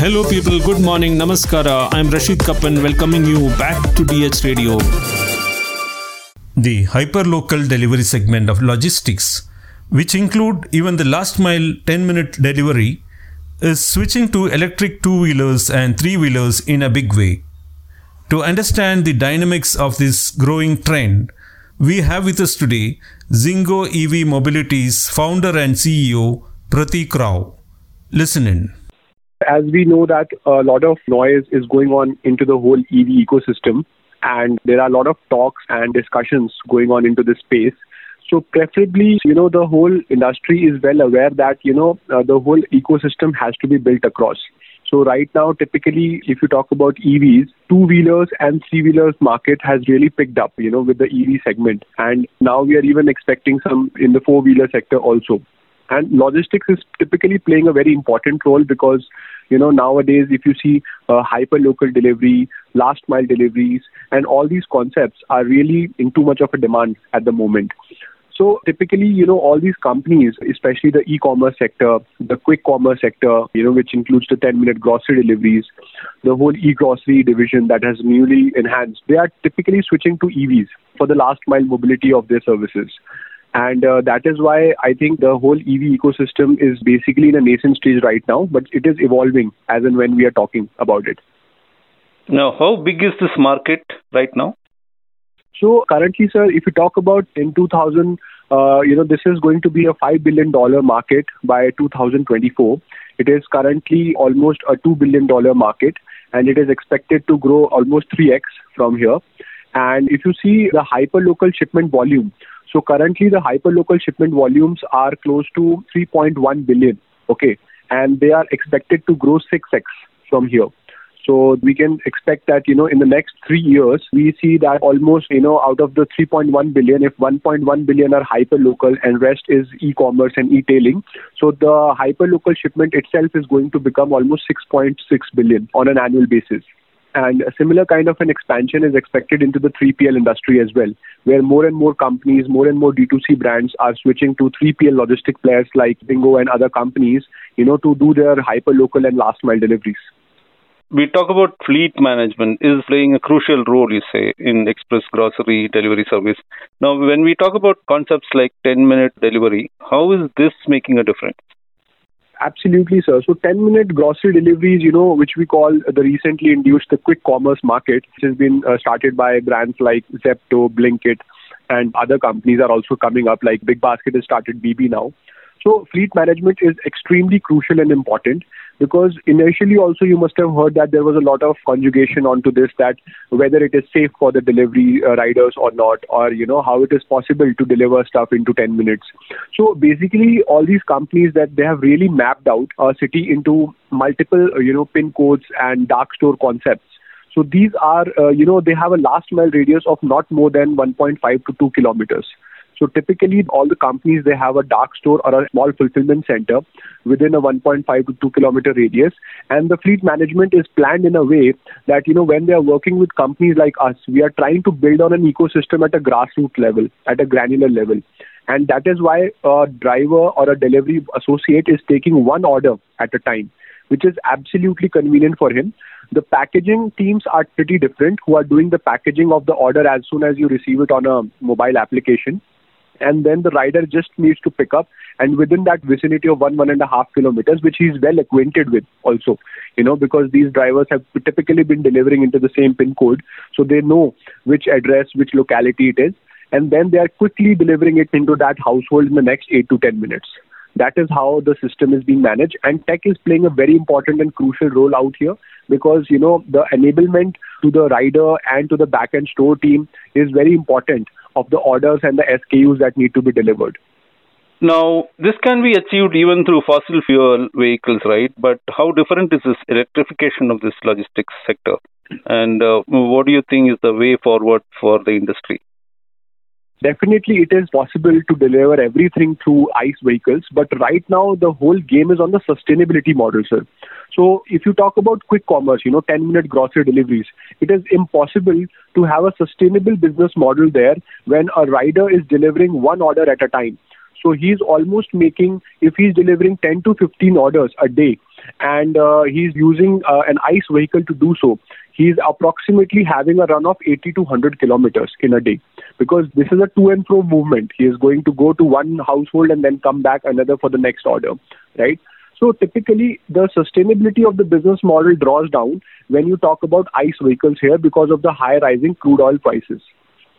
Hello, people. Good morning. Namaskara. I'm Rashid Kapan, welcoming you back to DH Radio. The hyperlocal delivery segment of logistics, which include even the last mile 10 minute delivery, is switching to electric two wheelers and three wheelers in a big way. To understand the dynamics of this growing trend, we have with us today Zingo EV Mobility's founder and CEO, Pratik Rao. Listen in. As we know that a lot of noise is going on into the whole EV ecosystem and there are a lot of talks and discussions going on into this space. So preferably, you know, the whole industry is well aware that, you know, uh, the whole ecosystem has to be built across. So right now, typically, if you talk about EVs, two-wheelers and three-wheelers market has really picked up, you know, with the EV segment. And now we are even expecting some in the four-wheeler sector also. And logistics is typically playing a very important role because, you know, nowadays if you see uh, hyper local delivery, last mile deliveries, and all these concepts are really in too much of a demand at the moment. So typically, you know, all these companies, especially the e-commerce sector, the quick commerce sector, you know, which includes the 10-minute grocery deliveries, the whole e-grocery division that has newly enhanced, they are typically switching to EVs for the last mile mobility of their services. And uh, that is why I think the whole EV ecosystem is basically in a nascent stage right now, but it is evolving as and when we are talking about it. Now, how big is this market right now? So currently, sir, if you talk about in 2000, uh, you know, this is going to be a $5 billion market by 2024. It is currently almost a $2 billion market and it is expected to grow almost 3x from here. And if you see the hyperlocal shipment volume, so currently the hyperlocal shipment volumes are close to 3.1 billion, okay, and they are expected to grow 6x from here. So we can expect that, you know, in the next three years, we see that almost, you know, out of the 3.1 billion, if 1.1 billion are hyperlocal and rest is e-commerce and e-tailing. So the hyperlocal shipment itself is going to become almost 6.6 billion on an annual basis. And a similar kind of an expansion is expected into the 3PL industry as well, where more and more companies, more and more D2C brands are switching to 3PL logistic players like Zingo and other companies, you know, to do their hyper local and last mile deliveries we talk about fleet management is playing a crucial role, you say, in express grocery delivery service. Now, when we talk about concepts like 10 minute delivery, how is this making a difference? Absolutely, sir. So 10 minute grocery deliveries, you know, which we call the recently induced the quick commerce market, which has been uh, started by brands like Zepto, Blinkit, and other companies are also coming up, like Big Basket has started BB now. So fleet management is extremely crucial and important because initially also you must have heard that there was a lot of conjugation onto this that whether it is safe for the delivery uh, riders or not or you know how it is possible to deliver stuff into 10 minutes. So basically all these companies that they have really mapped out a city into multiple uh, you know pin codes and dark store concepts. So these are uh, you know they have a last mile radius of not more than 1.5 to 2 kilometers so typically, all the companies they have a dark store or a small fulfillment center within a 1.5 to 2 kilometer radius, and the fleet management is planned in a way that you know when they are working with companies like us, we are trying to build on an ecosystem at a grassroots level, at a granular level. And that is why a driver or a delivery associate is taking one order at a time, which is absolutely convenient for him. The packaging teams are pretty different who are doing the packaging of the order as soon as you receive it on a mobile application and then the rider just needs to pick up and within that vicinity of one one and a half kilometers which he's well acquainted with also you know because these drivers have typically been delivering into the same pin code so they know which address which locality it is and then they are quickly delivering it into that household in the next 8 to 10 minutes that is how the system is being managed and tech is playing a very important and crucial role out here because you know the enablement to the rider and to the back end store team is very important of the orders and the SKUs that need to be delivered. Now, this can be achieved even through fossil fuel vehicles, right? But how different is this electrification of this logistics sector? And uh, what do you think is the way forward for the industry? Definitely, it is possible to deliver everything through ICE vehicles, but right now the whole game is on the sustainability model, sir. So, if you talk about quick commerce, you know, 10 minute grocery deliveries, it is impossible to have a sustainable business model there when a rider is delivering one order at a time. So, he's almost making, if he's delivering 10 to 15 orders a day, and uh, he's using uh, an ICE vehicle to do so, he's approximately having a run of 80 to 100 kilometers in a day because this is a to and fro movement. He is going to go to one household and then come back another for the next order, right? So typically, the sustainability of the business model draws down when you talk about ICE vehicles here because of the high rising crude oil prices.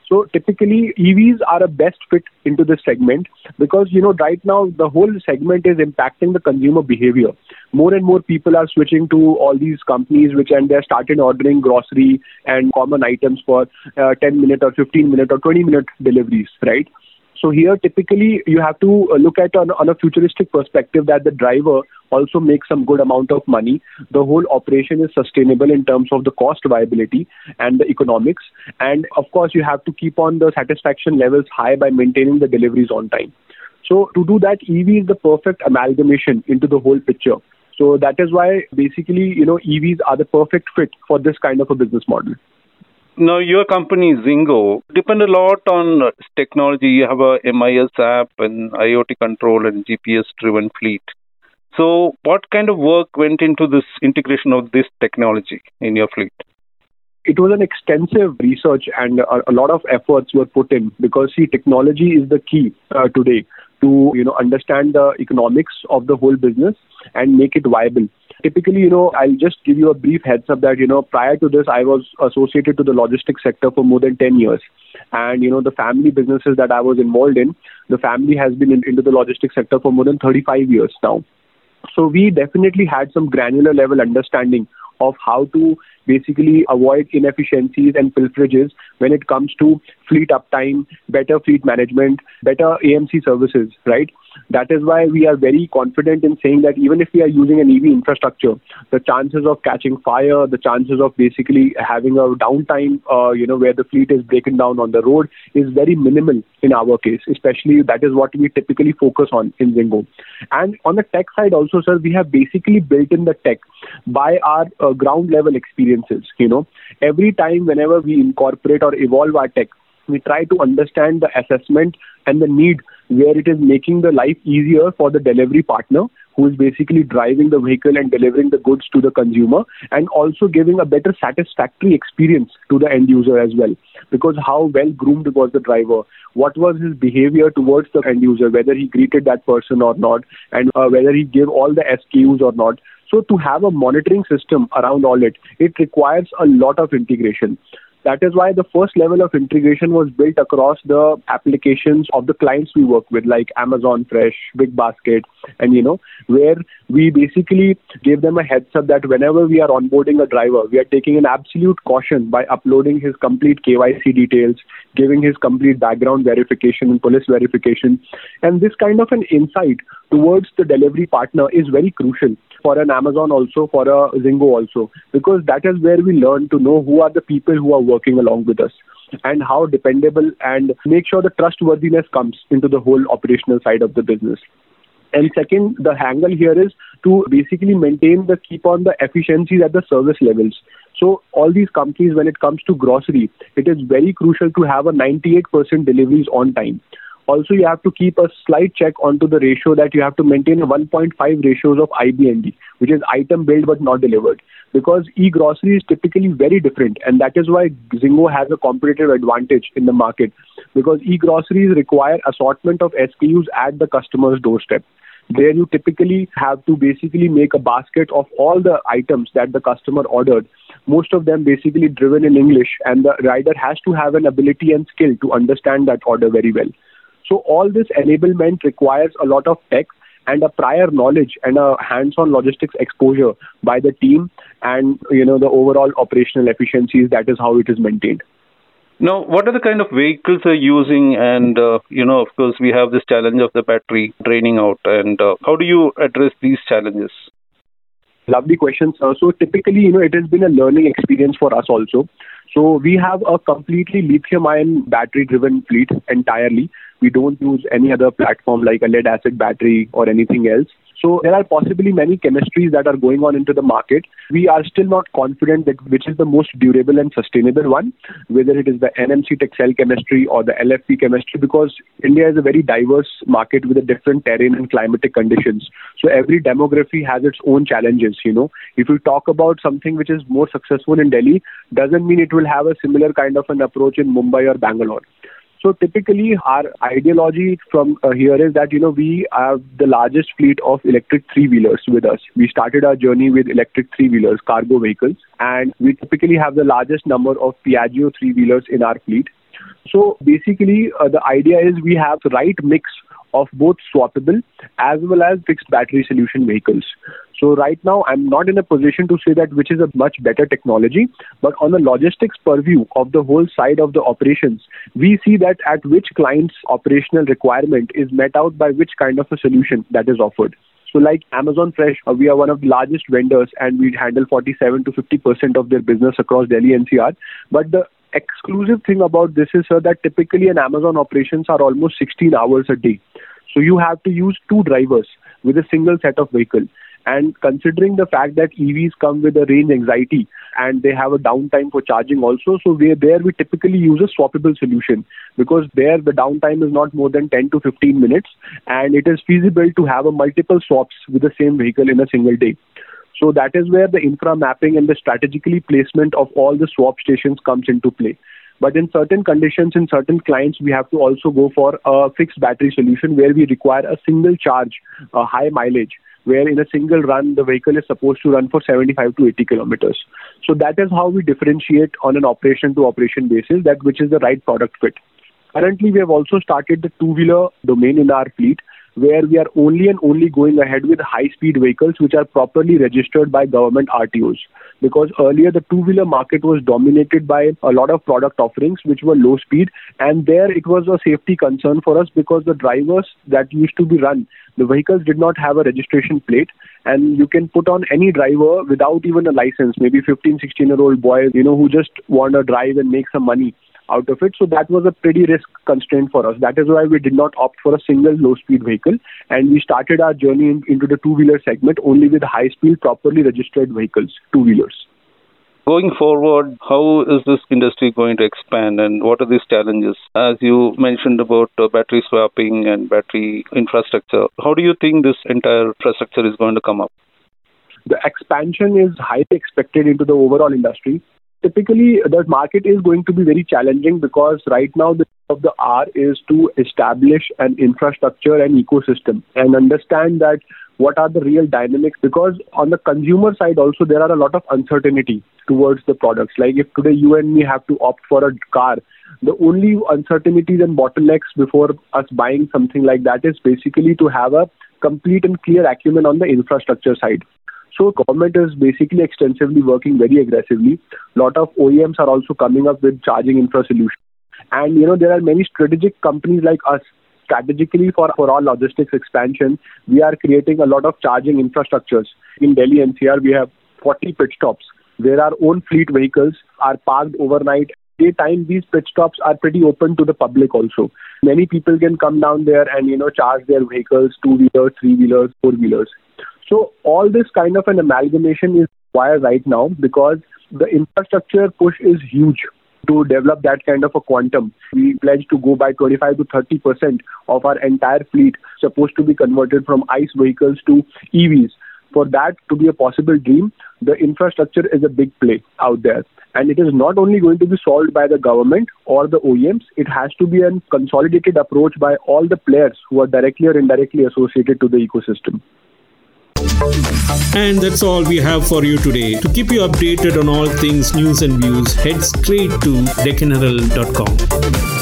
So typically EVs are a best fit into this segment because you know right now the whole segment is impacting the consumer behavior. More and more people are switching to all these companies which and they're started ordering grocery and common items for uh, 10 minute or 15 minute or 20 minute deliveries, right? So here, typically, you have to uh, look at on, on a futuristic perspective that the driver also makes some good amount of money. The whole operation is sustainable in terms of the cost viability and the economics. And of course, you have to keep on the satisfaction levels high by maintaining the deliveries on time. So to do that, EV is the perfect amalgamation into the whole picture. So that is why basically, you know, EVs are the perfect fit for this kind of a business model. Now, your company, Zingo, depend a lot on technology. You have a MIS app and IoT control and GPS driven fleet. So, what kind of work went into this integration of this technology in your fleet? It was an extensive research and a, a lot of efforts were put in because see, technology is the key uh, today to you know understand the economics of the whole business and make it viable typically, you know, I'll just give you a brief heads up that, you know, prior to this, I was associated to the logistics sector for more than 10 years. And, you know, the family businesses that I was involved in, the family has been in, into the logistics sector for more than 35 years now. So we definitely had some granular level understanding of how to basically avoid inefficiencies and pilferages when it comes to fleet uptime, better fleet management, better AMC services, right? That is why we are very confident in saying that even if we are using an EV infrastructure, the chances of catching fire, the chances of basically having a downtime, uh, you know, where the fleet is breaking down on the road is very minimal in our case, especially that is what we typically focus on in Zingo. And on the tech side also, sir, we have basically built in the tech by our uh, ground level experiences, you know. Every time whenever we incorporate or evolve our tech, we try to understand the assessment and the need where it is making the life easier for the delivery partner who is basically driving the vehicle and delivering the goods to the consumer and also giving a better satisfactory experience to the end user as well. Because how well groomed was the driver what was his behavior towards the end user whether he greeted that person or not and uh, whether he gave all the SKUs or not. So to have a monitoring system around all it it requires a lot of integration that is why the first level of integration was built across the applications of the clients we work with, like Amazon Fresh, Big Basket, and you know, where we basically gave them a heads up that whenever we are onboarding a driver, we are taking an absolute caution by uploading his complete KYC details, giving his complete background verification and police verification. And this kind of an insight towards the delivery partner is very crucial for an Amazon also, for a Zingo also, because that is where we learn to know who are the people who are working along with us and how dependable and make sure the trustworthiness comes into the whole operational side of the business. And second, the angle here is to basically maintain the keep on the efficiencies at the service levels. So all these companies, when it comes to grocery, it is very crucial to have a 98% deliveries on time. Also, you have to keep a slight check onto the ratio that you have to maintain a 1.5 ratios of IBND, which is item built but not delivered. Because e-grocery is typically very different, and that is why Zingo has a competitive advantage in the market. Because e-groceries require assortment of SKUs at the customer's doorstep. There you typically have to basically make a basket of all the items that the customer ordered. Most of them basically driven in English, and the rider has to have an ability and skill to understand that order very well. So all this enablement requires a lot of tech and a prior knowledge and a hands-on logistics exposure by the team and you know the overall operational efficiencies. That is how it is maintained. Now what are the kind of vehicles are using? And uh, you know of course we have this challenge of the battery draining out. And uh, how do you address these challenges? Lovely question sir. So typically you know it has been a learning experience for us also. So we have a completely lithium ion battery driven fleet entirely we don't use any other platform like a lead acid battery or anything else. So there are possibly many chemistries that are going on into the market. We are still not confident that which is the most durable and sustainable one, whether it is the NMC Tech cell chemistry or the LFP chemistry, because India is a very diverse market with a different terrain and climatic conditions. So every demography has its own challenges. You know, if we talk about something which is more successful in Delhi, doesn't mean it will have a similar kind of an approach in Mumbai or Bangalore. So typically, our ideology from uh, here is that you know we have the largest fleet of electric three wheelers with us. We started our journey with electric three wheelers, cargo vehicles, and we typically have the largest number of Piaggio three wheelers in our fleet. So basically, uh, the idea is we have the right mix of both swappable as well as fixed battery solution vehicles. So right now, I'm not in a position to say that which is a much better technology, but on the logistics purview of the whole side of the operations, we see that at which client's operational requirement is met out by which kind of a solution that is offered. So, like Amazon Fresh, uh, we are one of the largest vendors and we handle 47 to 50 percent of their business across Delhi NCR. But the exclusive thing about this is, sir, that typically an Amazon operations are almost 16 hours a day. So you have to use two drivers with a single set of vehicle. And considering the fact that EVs come with a range anxiety and they have a downtime for charging also, so we, there we typically use a swappable solution because there the downtime is not more than 10 to 15 minutes and it is feasible to have a multiple swaps with the same vehicle in a single day. So that is where the infra mapping and the strategically placement of all the swap stations comes into play. But in certain conditions, in certain clients, we have to also go for a fixed battery solution where we require a single charge, a high mileage, where in a single run, the vehicle is supposed to run for 75 to 80 kilometers. So that is how we differentiate on an operation to operation basis that which is the right product fit. Currently, we have also started the two wheeler domain in our fleet where we are only and only going ahead with high speed vehicles which are properly registered by government RTOs. Because earlier the two wheeler market was dominated by a lot of product offerings which were low speed, and there it was a safety concern for us because the drivers that used to be run, the vehicles did not have a registration plate, and you can put on any driver without even a license, maybe 15, 16 year old boy, you know, who just want to drive and make some money out of it. So that was a pretty risk constraint for us. That is why we did not opt for a single low speed vehicle and we started our journey in, into the two wheeler segment only with high speed, properly registered vehicles, two wheelers. Going forward, how is this industry going to expand and what are these challenges? As you mentioned about uh, battery swapping and battery infrastructure, how do you think this entire infrastructure is going to come up? The expansion is highly expected into the overall industry typically the market is going to be very challenging because right now the of the R is to establish an infrastructure and ecosystem and understand that what are the real dynamics because on the consumer side also there are a lot of uncertainty towards the products. Like if today you and me have to opt for a car the only uncertainties and bottlenecks before us buying something like that is basically to have a complete and clear acumen on the infrastructure side so government is basically extensively working very aggressively. Lot of OEMs are also coming up with charging infra solutions. And you know there are many strategic companies like us strategically for, for our logistics expansion, we are creating a lot of charging infrastructures. In Delhi NCR, we have 40 pit stops where our own fleet vehicles are parked overnight. Daytime, these pit stops are pretty open to the public also. Many people can come down there and you know charge their vehicles, two wheelers, three wheelers, four wheelers. So all this kind of an amalgamation is required right now because the infrastructure push is huge to develop that kind of a quantum. We pledge to go by 25 to 30 percent of our entire fleet supposed to be converted from ICE vehicles to EVs. For that to be a possible dream, the infrastructure is a big play out there. And it is not only going to be solved by the government or the OEMs, it has to be a consolidated approach by all the players who are directly or indirectly associated to the ecosystem. And that's all we have for you today. To keep you updated on all things news and views, head straight to deccanherald.com.